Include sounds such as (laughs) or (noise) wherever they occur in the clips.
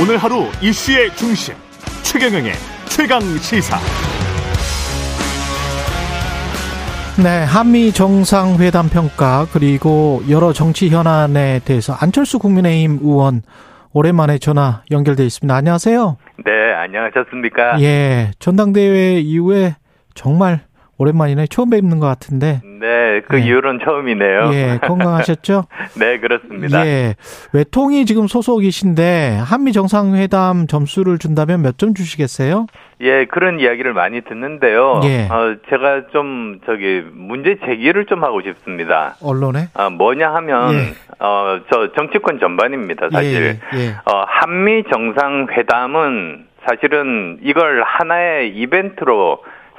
오늘 하루 이슈의 중심 최경영의 최강 시사. 네, 한미 정상회담 평가 그리고 여러 정치 현안에 대해서 안철수 국민의힘 의원 오랜만에 전화 연결돼 있습니다. 안녕하세요. 네, 안녕하셨습니까? 예, 전당대회 이후에 정말 오랜만이네. 처음 뵙는 것 같은데. 네, 그 네. 이후로는 처음이네요. 예, 건강하셨죠? (laughs) 네, 그렇습니다. 예, 외통이 지금 소속이신데 한미 정상회담 점수를 준다면 몇 점 주시겠어요? 예, 그런 이야기를 많이 듣는데요. 예. 어, 제가 좀 저기 문제 제기를 좀 하고 싶습니다. 언론에? 어, 뭐냐 하면 예. 어, 저 정치권 전반입니다, 사실. 예, 예. 어, 한미 정상회담은 사실은 이걸 하나의 이벤트로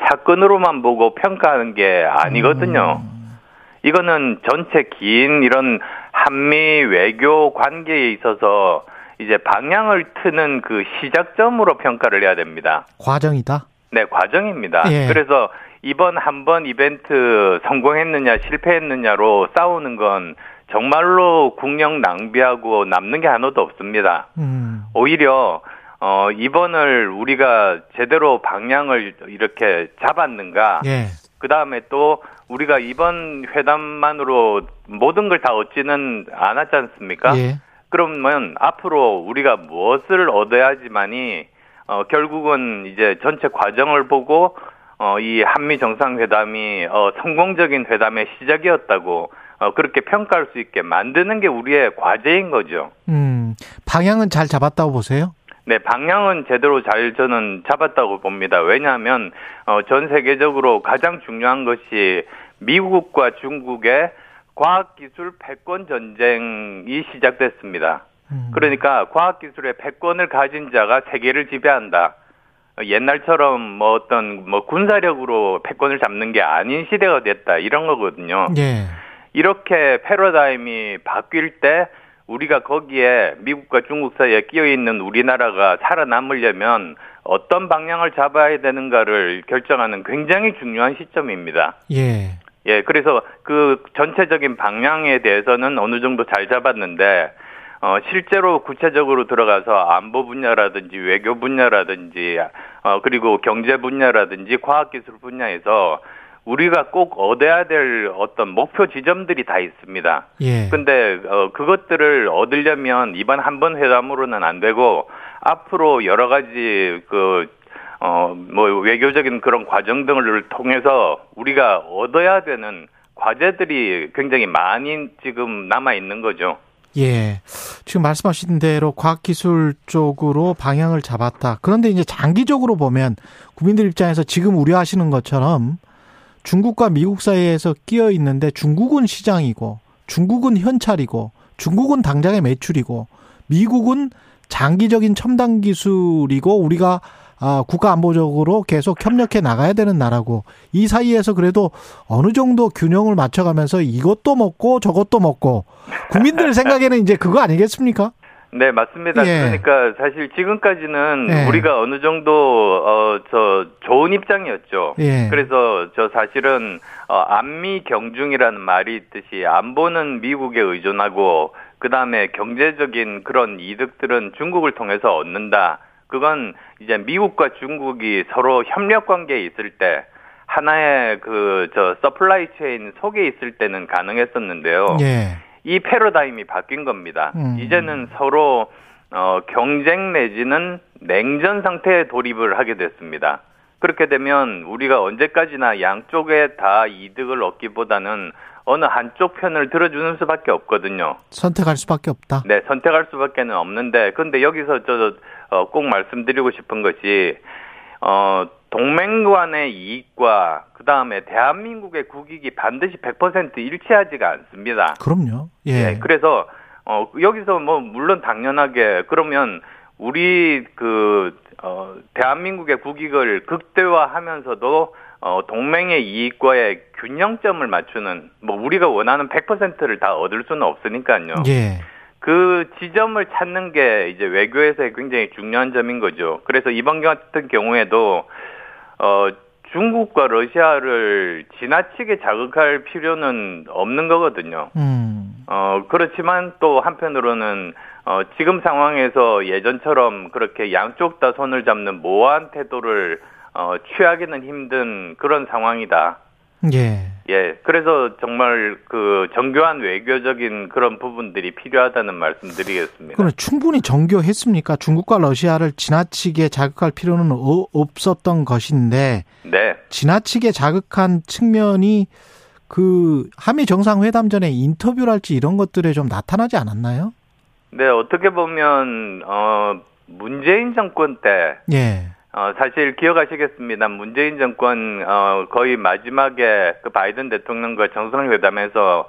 사건으로만 보고 평가하는 게 아니거든요. 음. 이거는 전체 긴 이런 한미 외교 관계에 있어서 이제 방향을 트는 그 시작점으로 평가를 해야 됩니다. 과정이다? 네, 과정입니다. 예. 그래서 이번 한 번 이벤트 성공했느냐 실패했느냐로 싸우는 건 정말로 국력 낭비하고 남는 게 하나도 없습니다. 음. 오히려 어, 이번을 우리가 제대로 방향을 이렇게 잡았는가. 예. 그 다음에 또 우리가 이번 회담만으로 모든 걸 다 얻지는 않았지 않습니까? 예. 그러면 앞으로 우리가 무엇을 얻어야지만이 어, 결국은 이제 전체 과정을 보고 어, 이 한미 정상회담이 어, 성공적인 회담의 시작이었다고 어, 그렇게 평가할 수 있게 만드는 게 우리의 과제인 거죠. 음, 방향은 잘 잡았다고 보세요? 네, 방향은 제대로 잘 저는 잡았다고 봅니다. 왜냐하면 어, 전 세계적으로 가장 중요한 것이 미국과 중국의 과학기술 패권 전쟁이 시작됐습니다. 음. 그러니까 과학기술의 패권을 가진 자가 세계를 지배한다. 옛날처럼 뭐 어떤 뭐 군사력으로 패권을 잡는 게 아닌 시대가 됐다 이런 거거든요. 예. 이렇게 패러다임이 바뀔 때 우리가 거기에 미국과 중국 사이에 끼어 있는 우리나라가 살아남으려면 어떤 방향을 잡아야 되는가를 결정하는 굉장히 중요한 시점입니다. 예. 예, 그래서 그 전체적인 방향에 대해서는 어느 정도 잘 잡았는데, 어, 실제로 구체적으로 들어가서 안보 분야라든지 외교 분야라든지, 어, 그리고 경제 분야라든지 과학기술 분야에서 우리가 꼭 얻어야 될 어떤 목표 지점들이 다 있습니다. 예. 근데 어 그것들을 얻으려면 이번 한 번 회담으로는 안 되고 앞으로 여러 가지 그 어 뭐 외교적인 그런 과정 등을 통해서 우리가 얻어야 되는 과제들이 굉장히 많이 지금 남아 있는 거죠. 예. 지금 말씀하신 대로 과학기술 쪽으로 방향을 잡았다. 그런데 이제 장기적으로 보면 국민들 입장에서 지금 우려하시는 것처럼 중국과 미국 사이에서 끼어 있는데 중국은 시장이고 중국은 현찰이고 중국은 당장의 매출이고 미국은 장기적인 첨단 기술이고 우리가 아, 국가 안보적으로 계속 협력해 나가야 되는 나라고 이 사이에서 그래도 어느 정도 균형을 맞춰가면서 이것도 먹고 저것도 먹고 국민들 생각에는 이제 그거 아니겠습니까? 네, 맞습니다. 예. 그러니까 사실 지금까지는 예. 우리가 어느 정도 어 저 좋은 입장이었죠. 예. 그래서 저 사실은 어 안미 경중이라는 말이 있듯이 안보는 미국에 의존하고 그다음에 경제적인 그런 이득들은 중국을 통해서 얻는다. 그건 이제 미국과 중국이 서로 협력 관계에 있을 때 하나의 그 저 supply chain 속에 있을 때는 가능했었는데요. 예. 이 패러다임이 바뀐 겁니다. 음. 이제는 서로 어, 경쟁 내지는 냉전 상태에 돌입을 하게 됐습니다. 그렇게 되면 우리가 언제까지나 양쪽에 다 이득을 얻기보다는 어느 한쪽 편을 들어주는 수밖에 없거든요. 선택할 수밖에 없다. 네, 선택할 수밖에는 없는데, 근데 여기서 저꼭 어, 말씀드리고 싶은 것이 어, 동맹 간의 이익과 그 다음에 대한민국의 국익이 반드시 100% 일치하지가 않습니다. 그럼요. 예. 네, 그래서 어 여기서 뭐 물론 당연하게 그러면 우리 그 어, 대한민국의 국익을 극대화하면서도 어, 동맹의 이익과의 균형점을 맞추는 뭐 우리가 원하는 100%를 다 얻을 수는 없으니까요. 예. 그 지점을 찾는 게 이제 외교에서의 굉장히 중요한 점인 거죠. 그래서 이번 같은 경우에도 어 중국과 러시아를 지나치게 자극할 필요는 없는 거거든요. 음. 어, 그렇지만 또 한편으로는 어, 지금 상황에서 예전처럼 그렇게 양쪽 다 손을 잡는 모호한 태도를 어, 취하기는 힘든 그런 상황이다. 예. 예, 그래서 정말 그 정교한 외교적인 그런 부분들이 필요하다는 말씀드리겠습니다. 그럼 충분히 정교했습니까? 중국과 러시아를 지나치게 자극할 필요는 어, 없었던 것인데 네, 지나치게 자극한 측면이 그 한미 정상회담 전에 인터뷰랄지 이런 것들에 좀 나타나지 않았나요? 네 어떻게 보면 어 문재인 정권 때 예. 어, 사실 기억하시겠습니다. 문재인 정권 어, 거의 마지막에 그 바이든 대통령과 정상회담에서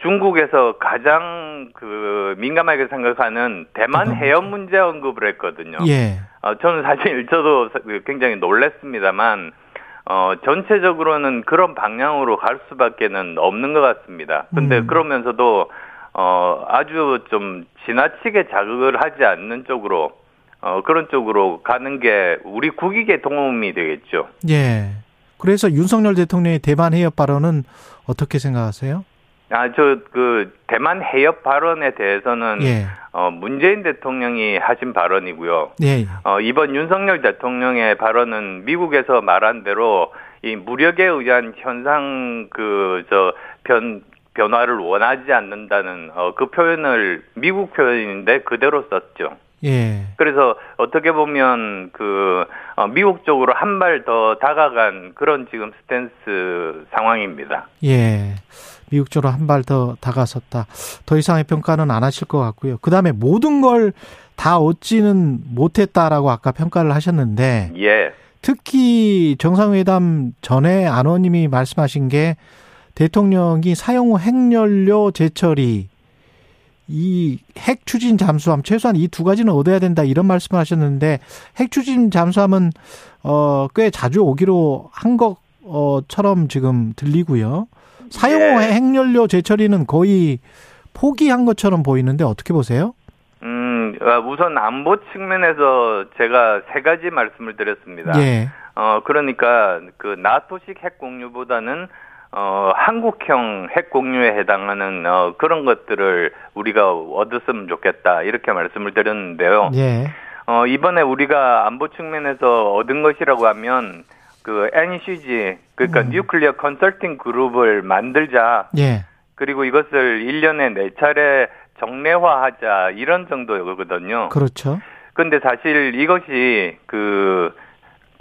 중국에서 가장 그 민감하게 생각하는 대만 해협 문제 언급을 했거든요. 예. 어, 저는 사실 저도 굉장히 놀랐습니다만 어, 전체적으로는 그런 방향으로 갈 수밖에는 없는 것 같습니다. 근데 음. 그러면서도 어, 아주 좀 지나치게 자극을 하지 않는 쪽으로 어, 그런 쪽으로 가는 게 우리 국익에 도움이 되겠죠. 예. 그래서 윤석열 대통령의 대만 해협 발언은 어떻게 생각하세요? 아, 저, 그, 대만 해협 발언에 대해서는, 예. 어, 문재인 대통령이 하신 발언이고요. 예. 어, 이번 윤석열 대통령의 발언은 미국에서 말한 대로 이 무력에 의한 현상 그, 저, 변, 변화를 원하지 않는다는, 어, 그 표현을 미국 표현인데 그대로 썼죠. 예. 그래서 어떻게 보면 그, 어, 미국 쪽으로 한 발 더 다가간 그런 지금 스탠스 상황입니다. 예. 미국 쪽으로 한 발 더 다가섰다. 더 이상의 평가는 안 하실 것 같고요. 그 다음에 모든 걸 다 얻지는 못했다라고 아까 평가를 하셨는데, 예. 특히 정상회담 전에 안 의원님이 말씀하신 게 대통령이 사용 후 핵연료 재처리, 이 핵 추진 잠수함 최소한 이 두 가지는 얻어야 된다 이런 말씀을 하셨는데 핵 추진 잠수함은 어꽤 자주 오기로 한 것처럼 지금 들리고요. 사용 후 예. 핵연료 재처리는 거의 포기한 것처럼 보이는데 어떻게 보세요? 음, 아, 우선 안보 측면에서 제가 세 가지 말씀을 드렸습니다. 예. 어, 그러니까 그 나토식 핵 공유보다는 어, 한국형 핵 공유에 해당하는 어, 그런 것들을 우리가 얻었으면 좋겠다 이렇게 말씀을 드렸는데요. 예. 어, 이번에 우리가 안보 측면에서 얻은 것이라고 하면 그 NCG 그러니까 음. 뉴클리어 컨설팅 그룹을 만들자 예. 그리고 이것을 1년에 네 차례 정례화하자 이런 정도거든요. 그렇죠. 근데 사실 이것이 그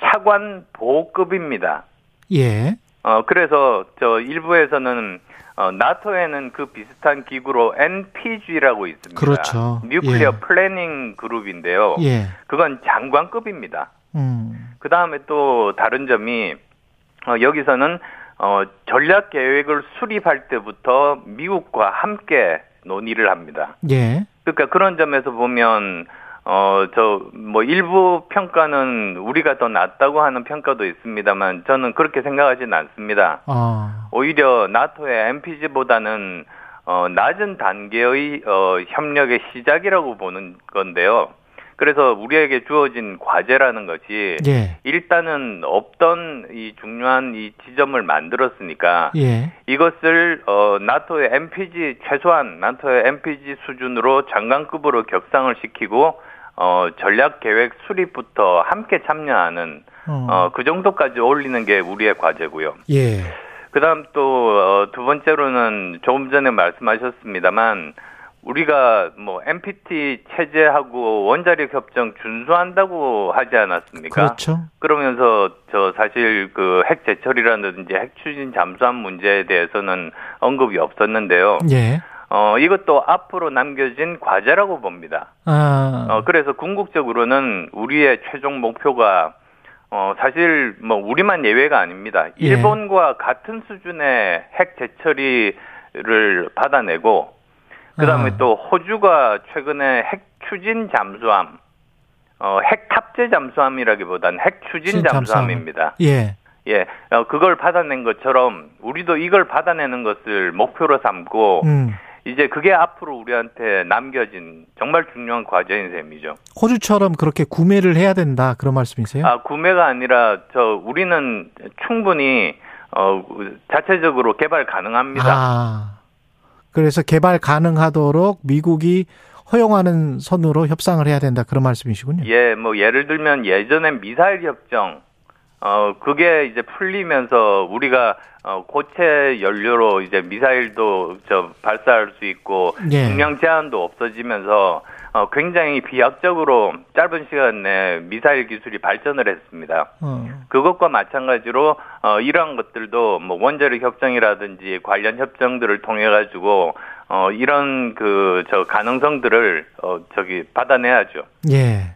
차관보급입니다. 예. 어 그래서 저 일부에서는 어 나토에는 그 비슷한 기구로 NPG라고 있습니다. 그렇죠. Nuclear 예. Planning Group인데요. 예. 그건 장관급입니다. 음. 그 다음에 또 다른 점이 어, 여기서는 어, 전략 계획을 수립할 때부터 미국과 함께 논의를 합니다. 예. 그러니까 그런 점에서 보면 어 저 뭐 일부 평가는 우리가 더 낫다고 하는 평가도 있습니다만 저는 그렇게 생각하지는 않습니다. 아. 오히려 나토의 MPG보다는 어 낮은 단계의 어 협력의 시작이라고 보는 건데요. 그래서 우리에게 주어진 과제라는 것이 예. 일단은 없던 이 중요한 이 지점을 만들었으니까 예. 이것을 어 나토의 MPG 최소한 나토의 MPG 수준으로 장관급으로 격상을 시키고 어 전략 계획 수립부터 함께 참여하는 어. 어 그 정도까지 올리는 게 우리의 과제고요. 예. 그다음 또 두 번째로는 조금 전에 말씀하셨습니다만 우리가 뭐 NPT 체제하고 원자력 협정 준수한다고 하지 않았습니까? 그렇죠. 그러면서 저 사실 그핵 재처리라든지 핵 추진 잠수함 문제에 대해서는 언급이 없었는데요. 예. 어 이것도 앞으로 남겨진 과제라고 봅니다. 아. 어 그래서 궁극적으로는 우리의 최종 목표가 어 사실 뭐 우리만 예외가 아닙니다. 예. 일본과 같은 수준의 핵 재처리를 받아내고 그다음에 아. 또 호주가 최근에 핵 추진 잠수함 어, 핵 탑재 잠수함이라기보다는 핵 추진 추진 잠수함. 잠수함입니다. 예. 예, 어, 그걸 받아낸 것처럼 우리도 이걸 받아내는 것을 목표로 삼고 음. 이제 그게 앞으로 우리한테 남겨진 정말 중요한 과제인 셈이죠. 호주처럼 그렇게 구매를 해야 된다 그런 말씀이세요? 아, 구매가 아니라 저 우리는 충분히 어 자체적으로 개발 가능합니다. 아. 그래서 개발 가능하도록 미국이 허용하는 선으로 협상을 해야 된다 그런 말씀이시군요. 예, 뭐 예를 들면 예전에 미사일 협정 어 그게 이제 풀리면서 우리가 어 고체 연료로 이제 미사일도 저 발사할 수 있고 예. 중량 제한도 없어지면서 어 굉장히 비약적으로 짧은 시간 내에 미사일 기술이 발전을 했습니다. 어. 그것과 마찬가지로 어 이러한 것들도 뭐 원자력 협정이라든지 관련 협정들을 통해 가지고 어 이런 그 저 가능성들을 어 저기 받아내야죠. 예.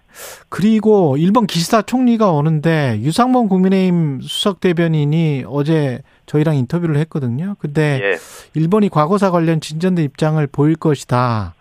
그리고 일본 기시다 총리가 오는데 유상범 국민의힘 수석 대변인이 어제 저희랑 인터뷰를 했거든요. 근데 예. 일본이 과거사 관련 진전된 입장을 보일 것이다.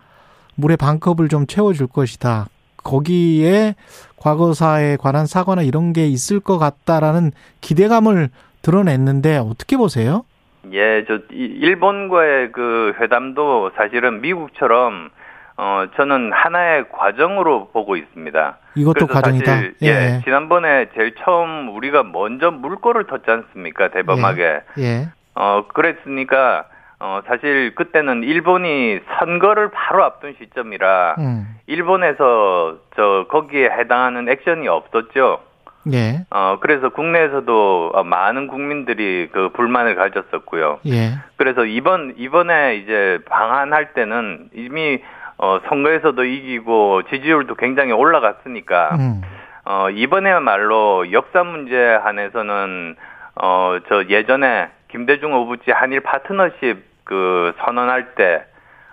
물에 반컵을 좀 채워줄 것이다. 거기에 과거사에 관한 사과나 이런 게 있을 것 같다라는 기대감을 드러냈는데 어떻게 보세요? 예, 저 이- 일본과의 그 회담도 사실은 미국처럼 어 저는 하나의 과정으로 보고 있습니다. 이것도 과정이다. 사실, 예. 지난번에 제일 처음 우리가 먼저 물꼬를 텄지 않습니까? 대범하게. 예. 어 그랬으니까 어 사실 그때는 일본이 선거를 바로 앞둔 시점이라 음. 일본에서 저 거기에 해당하는 액션이 없었죠. 예. 어 그래서 국내에서도 어, 많은 국민들이 그 불만을 가졌었고요. 예. 그래서 이번 이번에 이제 방한할 때는 이미 어 선거에서도 이기고 지지율도 굉장히 올라갔으니까 음. 어 이번에야말로 역사 문제 한에서는 어 저 예전에 김대중 오부치 한일 파트너십 그 선언할 때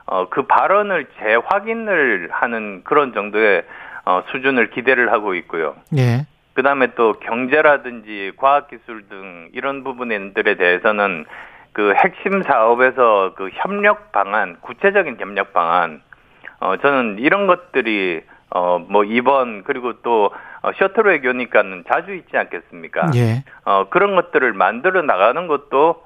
어 그 발언을 재확인을 하는 그런 정도의 어 수준을 기대를 하고 있고요. 예. 그 다음에 또 경제라든지 과학기술 등 이런 부분들에 대해서는 그 핵심 사업에서 그 협력 방안, 구체적인 협력 방안, 어, 저는 이런 것들이 어, 뭐 이번 그리고 또 어, 셔틀 외교니까는 자주 있지 않겠습니까? 예. 어, 그런 것들을 만들어 나가는 것도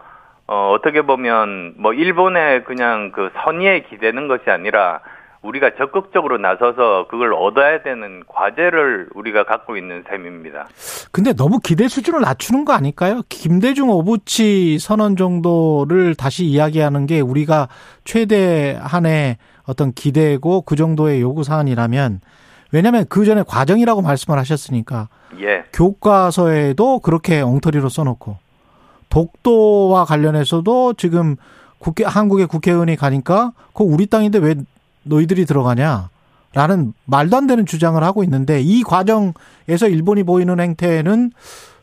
어, 어떻게 보면 뭐 일본에 그냥 그 선의에 기대는 것이 아니라 우리가 적극적으로 나서서 그걸 얻어야 되는 과제를 우리가 갖고 있는 셈입니다. 근데 너무 기대 수준을 낮추는 거 아닐까요? 김대중 오부치 선언 정도를 다시 이야기하는 게 우리가 최대한의 어떤 기대고 그 정도의 요구 사안이라면 왜냐하면 그 전에 과정이라고 말씀을 하셨으니까 예, 교과서에도 그렇게 엉터리로 써놓고 독도와 관련해서도 지금 국회 한국의 국회의원이 가니까 그거 우리 땅인데 왜 너희들이 들어가냐? 라는 말도 안 되는 주장을 하고 있는데 이 과정에서 일본이 보이는 행태는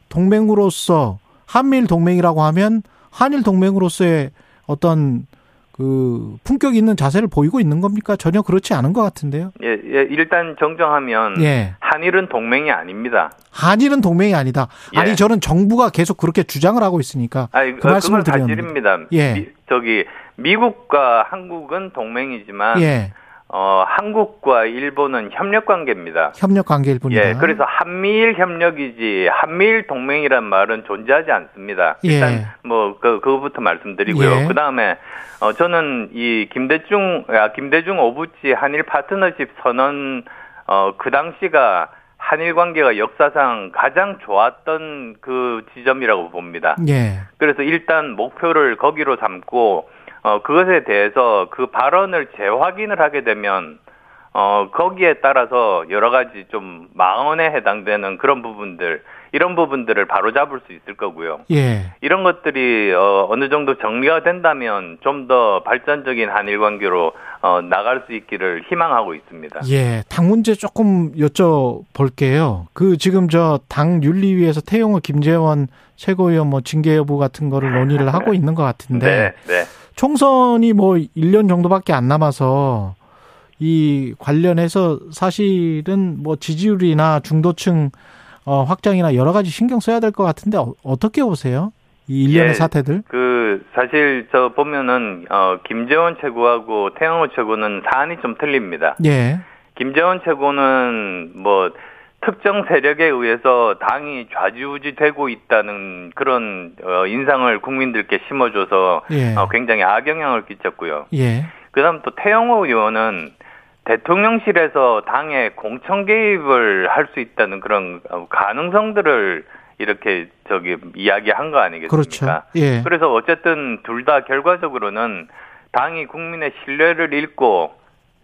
동맹으로서 한미일 동맹이라고 하면 한일 동맹으로서의 어떤 그 품격 있는 자세를 보이고 있는 겁니까? 전혀 그렇지 않은 것 같은데요. 예, 예, 일단 정정하면 예. 한일은 동맹이 아닙니다. 한일은 동맹이 아니다. 예. 아니 저는 정부가 계속 그렇게 주장을 하고 있으니까 아니, 그 말씀을 그건 드렸는데. 사실입니다. 예. 미- 저기 미국과 한국은 동맹이지만 예. 어, 한국과 일본은 협력 관계입니다. 협력 관계일 뿐이다. 예, 그래서 한미일 협력이지 한미일 동맹이란 말은 존재하지 않습니다. 예. 일단 뭐그 그거부터 말씀드리고요. 예. 그 다음에 어 저는 이 김대중 아 김대중 오부치 한일 파트너십 선언 어그 당시가 한일 관계가 역사상 가장 좋았던 그 지점이라고 봅니다. 예. 그래서 일단 목표를 거기로 삼고 어 그것에 대해서 그 발언을 재확인을 하게 되면 어 거기에 따라서 여러 가지 좀 망언에 해당되는 그런 부분들 이런 부분들을 바로 잡을 수 있을 거고요. 예. 이런 것들이 어 어느 정도 정리가 된다면 좀 더 발전적인 한일 관계로 어 나갈 수 있기를 희망하고 있습니다. 예. 당 문제 조금 여쭤볼게요. 그 지금 저 당 윤리위에서 태용호 김재원 최고위원 뭐 징계 여부 같은 거를 논의를 하고 있는 것 같은데 네, 네. 총선이 뭐 1년 정도밖에 안 남아서 이 관련해서 사실은 뭐 지지율이나 중도층 어, 확장이나 여러 가지 신경 써야 될 것 같은데 어, 어떻게 보세요? 이 일련의 예. 사태들? 그 사실 저 보면은 어 김재원 최고하고 태영호 최고는 사안이 좀 틀립니다. 예. 김재원 최고는 뭐 특정 세력에 의해서 당이 좌지우지되고 있다는 그런 어, 인상을 국민들께 심어줘서 예. 어, 굉장히 악영향을 끼쳤고요. 예. 그다음 또 태영호 의원은 대통령실에서 당의 공천 개입을 할 수 있다는 그런 어, 가능성들을 이렇게 저기 이야기한 거 아니겠습니까? 그렇죠. 예. 그래서 어쨌든 둘 다 결과적으로는 당이 국민의 신뢰를 잃고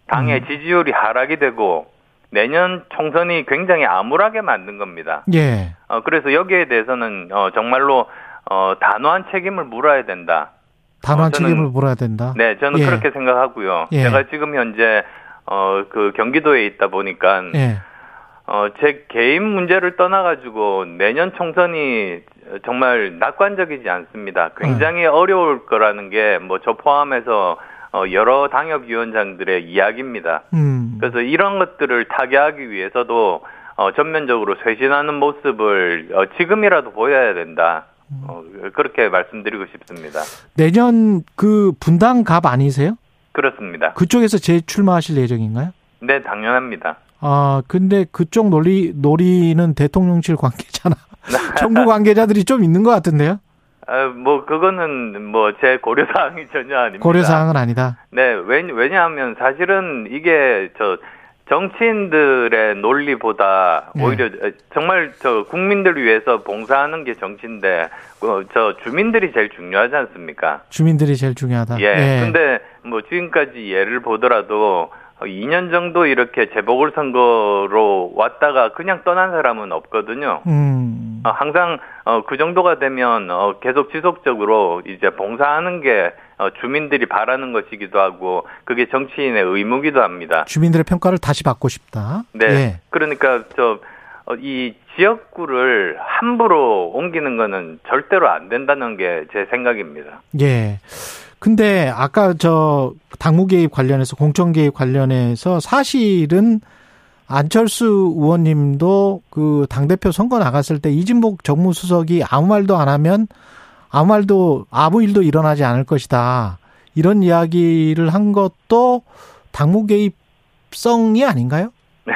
당의 음. 지지율이 하락이 되고 내년 총선이 굉장히 암울하게 만든 겁니다. 예. 어, 그래서 여기에 대해서는 어, 정말로 어, 단호한 책임을 물어야 된다. 단호한 어, 저는- 책임을 물어야 된다. 네, 저는 예. 그렇게 생각하고요. 예. 제가 지금 현재 어, 그 경기도에 있다 보니까 예. 어, 제 개인 문제를 떠나가지고 내년 총선이 정말 낙관적이지 않습니다. 굉장히 어려울 거라는 게 뭐 저 포함해서 어, 여러 당협위원장들의 이야기입니다. 음. 그래서 이런 것들을 타개하기 위해서도 어, 전면적으로 쇄신하는 모습을 어, 지금이라도 보여야 된다. 어, 그렇게 말씀드리고 싶습니다. 내년 그 분당 갑 아니세요? 그렇습니다. 그쪽에서 재출마하실 예정인가요? 네, 당연합니다. 아, 근데 그쪽 논리, 놀이는 대통령실 관계자나 (laughs) 정부 관계자들이 좀 있는 것 같은데요? 아, 뭐 그거는 뭐 제 고려 사항이 전혀 아닙니다. 고려 사항은 아니다. 네, 왜, 왜냐 하면 사실은 이게 저 정치인들의 논리보다 네. 오히려 정말 저 국민들을 위해서 봉사하는 게 정치인데 어, 저 주민들이 제일 중요하지 않습니까? 주민들이 제일 중요하다. 예. 근데 뭐 지금까지 예를 보더라도 2년 정도 이렇게 재보궐선거로 왔다가 그냥 떠난 사람은 없거든요. 음. 어, 항상 어, 그 정도가 되면 어, 계속 지속적으로 이제 봉사하는 게 어, 주민들이 바라는 것이기도 하고 그게 정치인의 의무기도 합니다. 주민들의 평가를 다시 받고 싶다. 네. 예. 그러니까 저 이 지역구를 함부로 옮기는 거는 절대로 안 된다는 게 제 생각입니다. 예. 근데 아까 저 당무 개입 관련해서 공천 개입 관련해서 사실은 안철수 의원님도 그 당대표 선거 나갔을 때 이진복 정무수석이 아무 말도 안 하면 아무 말도 아무 일도 일어나지 않을 것이다. 이런 이야기를 한 것도 당무 개입성이 아닌가요? (laughs)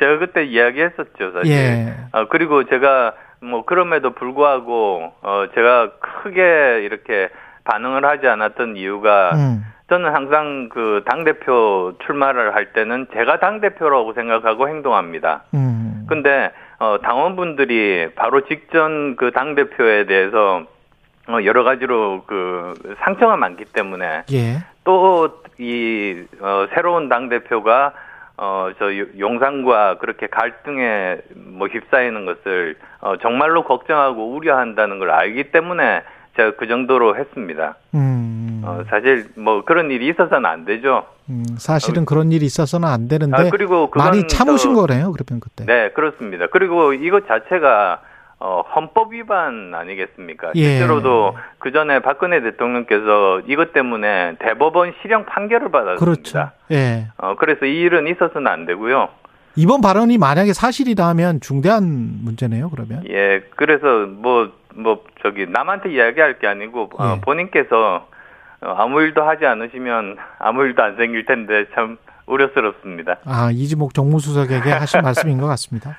제가 그때 이야기했었죠, 사실. 예. 어, 그리고 제가 뭐 그럼에도 불구하고 어, 제가 크게 이렇게 반응을 하지 않았던 이유가 음. 저는 항상 그 당대표 출마를 할 때는 제가 당대표라고 생각하고 행동합니다. 음. 근데 어, 당원분들이 바로 직전 그 당대표에 대해서 어, 여러 가지로 그 상처가 많기 때문에 예. 또이 어, 새로운 당 대표가 어, 저 용산과 그렇게 갈등에 뭐 휩싸이는 것을 어, 정말로 걱정하고 우려한다는 걸 알기 때문에 제가 그 정도로 했습니다. 음. 어, 사실 뭐 그런 일이 있어서는 안 되죠. 음, 사실은 그런 일이 있어서는 안 되는데 아, 그리고 많이 참으신 저- 거네요. 그러면 그때. 네, 그렇습니다. 그리고 이것 자체가 어, 헌법 위반 아니겠습니까? 예. 실제로도 그 전에 박근혜 대통령께서 이것 때문에 대법원 실형 판결을 받았습니다. 그렇죠. 예. 어, 그래서 이 일은 있어서는 안 되고요. 이번 발언이 만약에 사실이라면 중대한 문제네요. 그러면. 예, 그래서 뭐, 뭐, 저기, 남한테 이야기할 게 아니고, 어, 예. 본인께서 어, 아무 일도 하지 않으시면 아무 일도 안 생길 텐데 참 우려스럽습니다. 아, 이지목 정무수석에게 하신 말씀인 것 같습니다.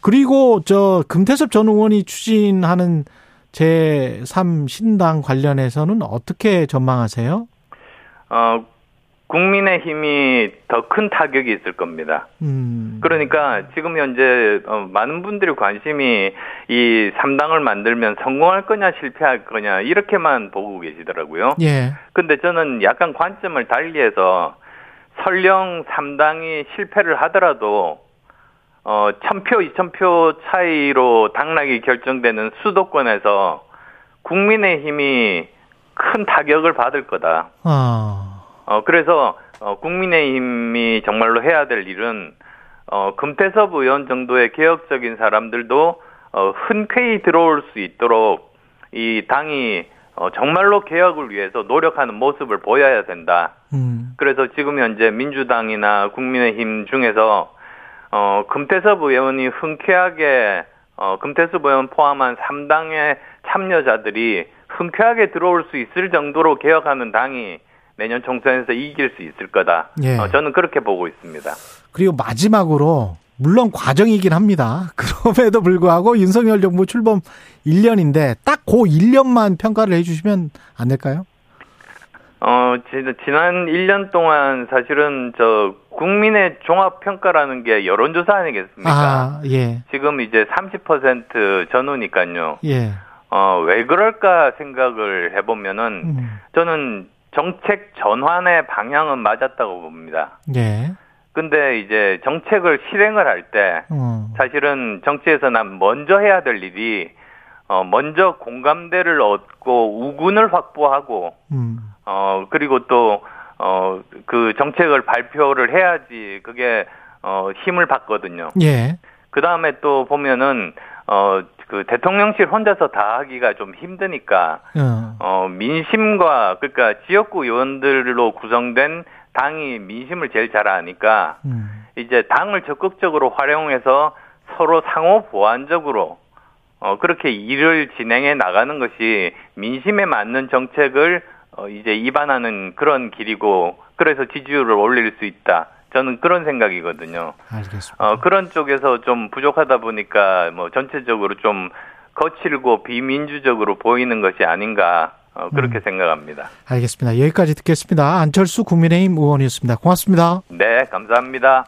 그리고 저 금태섭 전 의원이 추진하는 제3 신당 관련해서는 어떻게 전망하세요? 어, 국민의 힘이 더 큰 타격이 있을 겁니다. 음. 그러니까 지금 현재 어, 많은 분들이 관심이 이 3당을 만들면 성공할 거냐 실패할 거냐 이렇게만 보고 계시더라고요. 예. 근데 저는 약간 관점을 달리해서 설령 3당이 실패를 하더라도 어 1000표, 2000표 차이로 당락이 결정되는 수도권에서 국민의힘이 큰 타격을 받을 거다. 아. 어 그래서 어 국민의힘이 정말로 해야 될 일은 어 금태섭 의원 정도의 개혁적인 사람들도 어 흔쾌히 들어올 수 있도록 이 당이 어 정말로 개혁을 위해서 노력하는 모습을 보여야 된다. 음. 그래서 지금 현재 민주당이나 국민의힘 중에서 어 금태섭 의원이 흔쾌하게 어 금태섭 의원 포함한 3당의 참여자들이 흔쾌하게 들어올 수 있을 정도로 개혁하는 당이 내년 총선에서 이길 수 있을 거다. 예. 어, 저는 그렇게 보고 있습니다. 그리고 마지막으로 물론 과정이긴 합니다. (laughs) 그럼에도 불구하고 윤석열 정부 출범 1년인데 딱 그 1년만 평가를 해 주시면 안 될까요? 어, 지- 지난 1년 동안 사실은 저 국민의 종합 평가라는 게 여론조사 아니겠습니까? 아, 예. 지금 이제 30% 전후니까요. 예. 어, 왜 그럴까 생각을 해보면은 음. 저는 정책 전환의 방향은 맞았다고 봅니다. 예. 근데 이제 정책을 실행을 할때 음. 사실은 정치에서는 먼저 해야 될 일이 어 먼저 공감대를 얻고 우군을 확보하고 음. 어 그리고 또어그 정책을 발표를 해야지 그게 어 힘을 받거든요. 예. 그 다음에 또 보면은 어 그 대통령실 혼자서 다 하기가 좀 힘드니까 어. 어 민심과 그러니까 지역구 의원들로 구성된 당이 민심을 제일 잘 아니까 음. 이제 당을 적극적으로 활용해서 서로 상호 보완적으로 어 그렇게 일을 진행해 나가는 것이 민심에 맞는 정책을 어 이제 입안하는 그런 길이고 그래서 지지율을 올릴 수 있다. 저는 그런 생각이거든요. 알겠습니다. 어 그런 쪽에서 좀 부족하다 보니까 뭐 전체적으로 좀 거칠고 비민주적으로 보이는 것이 아닌가 어 그렇게 생각합니다. 알겠습니다. 여기까지 듣겠습니다. 안철수 국민의힘 의원이었습니다. 고맙습니다. 네, 감사합니다.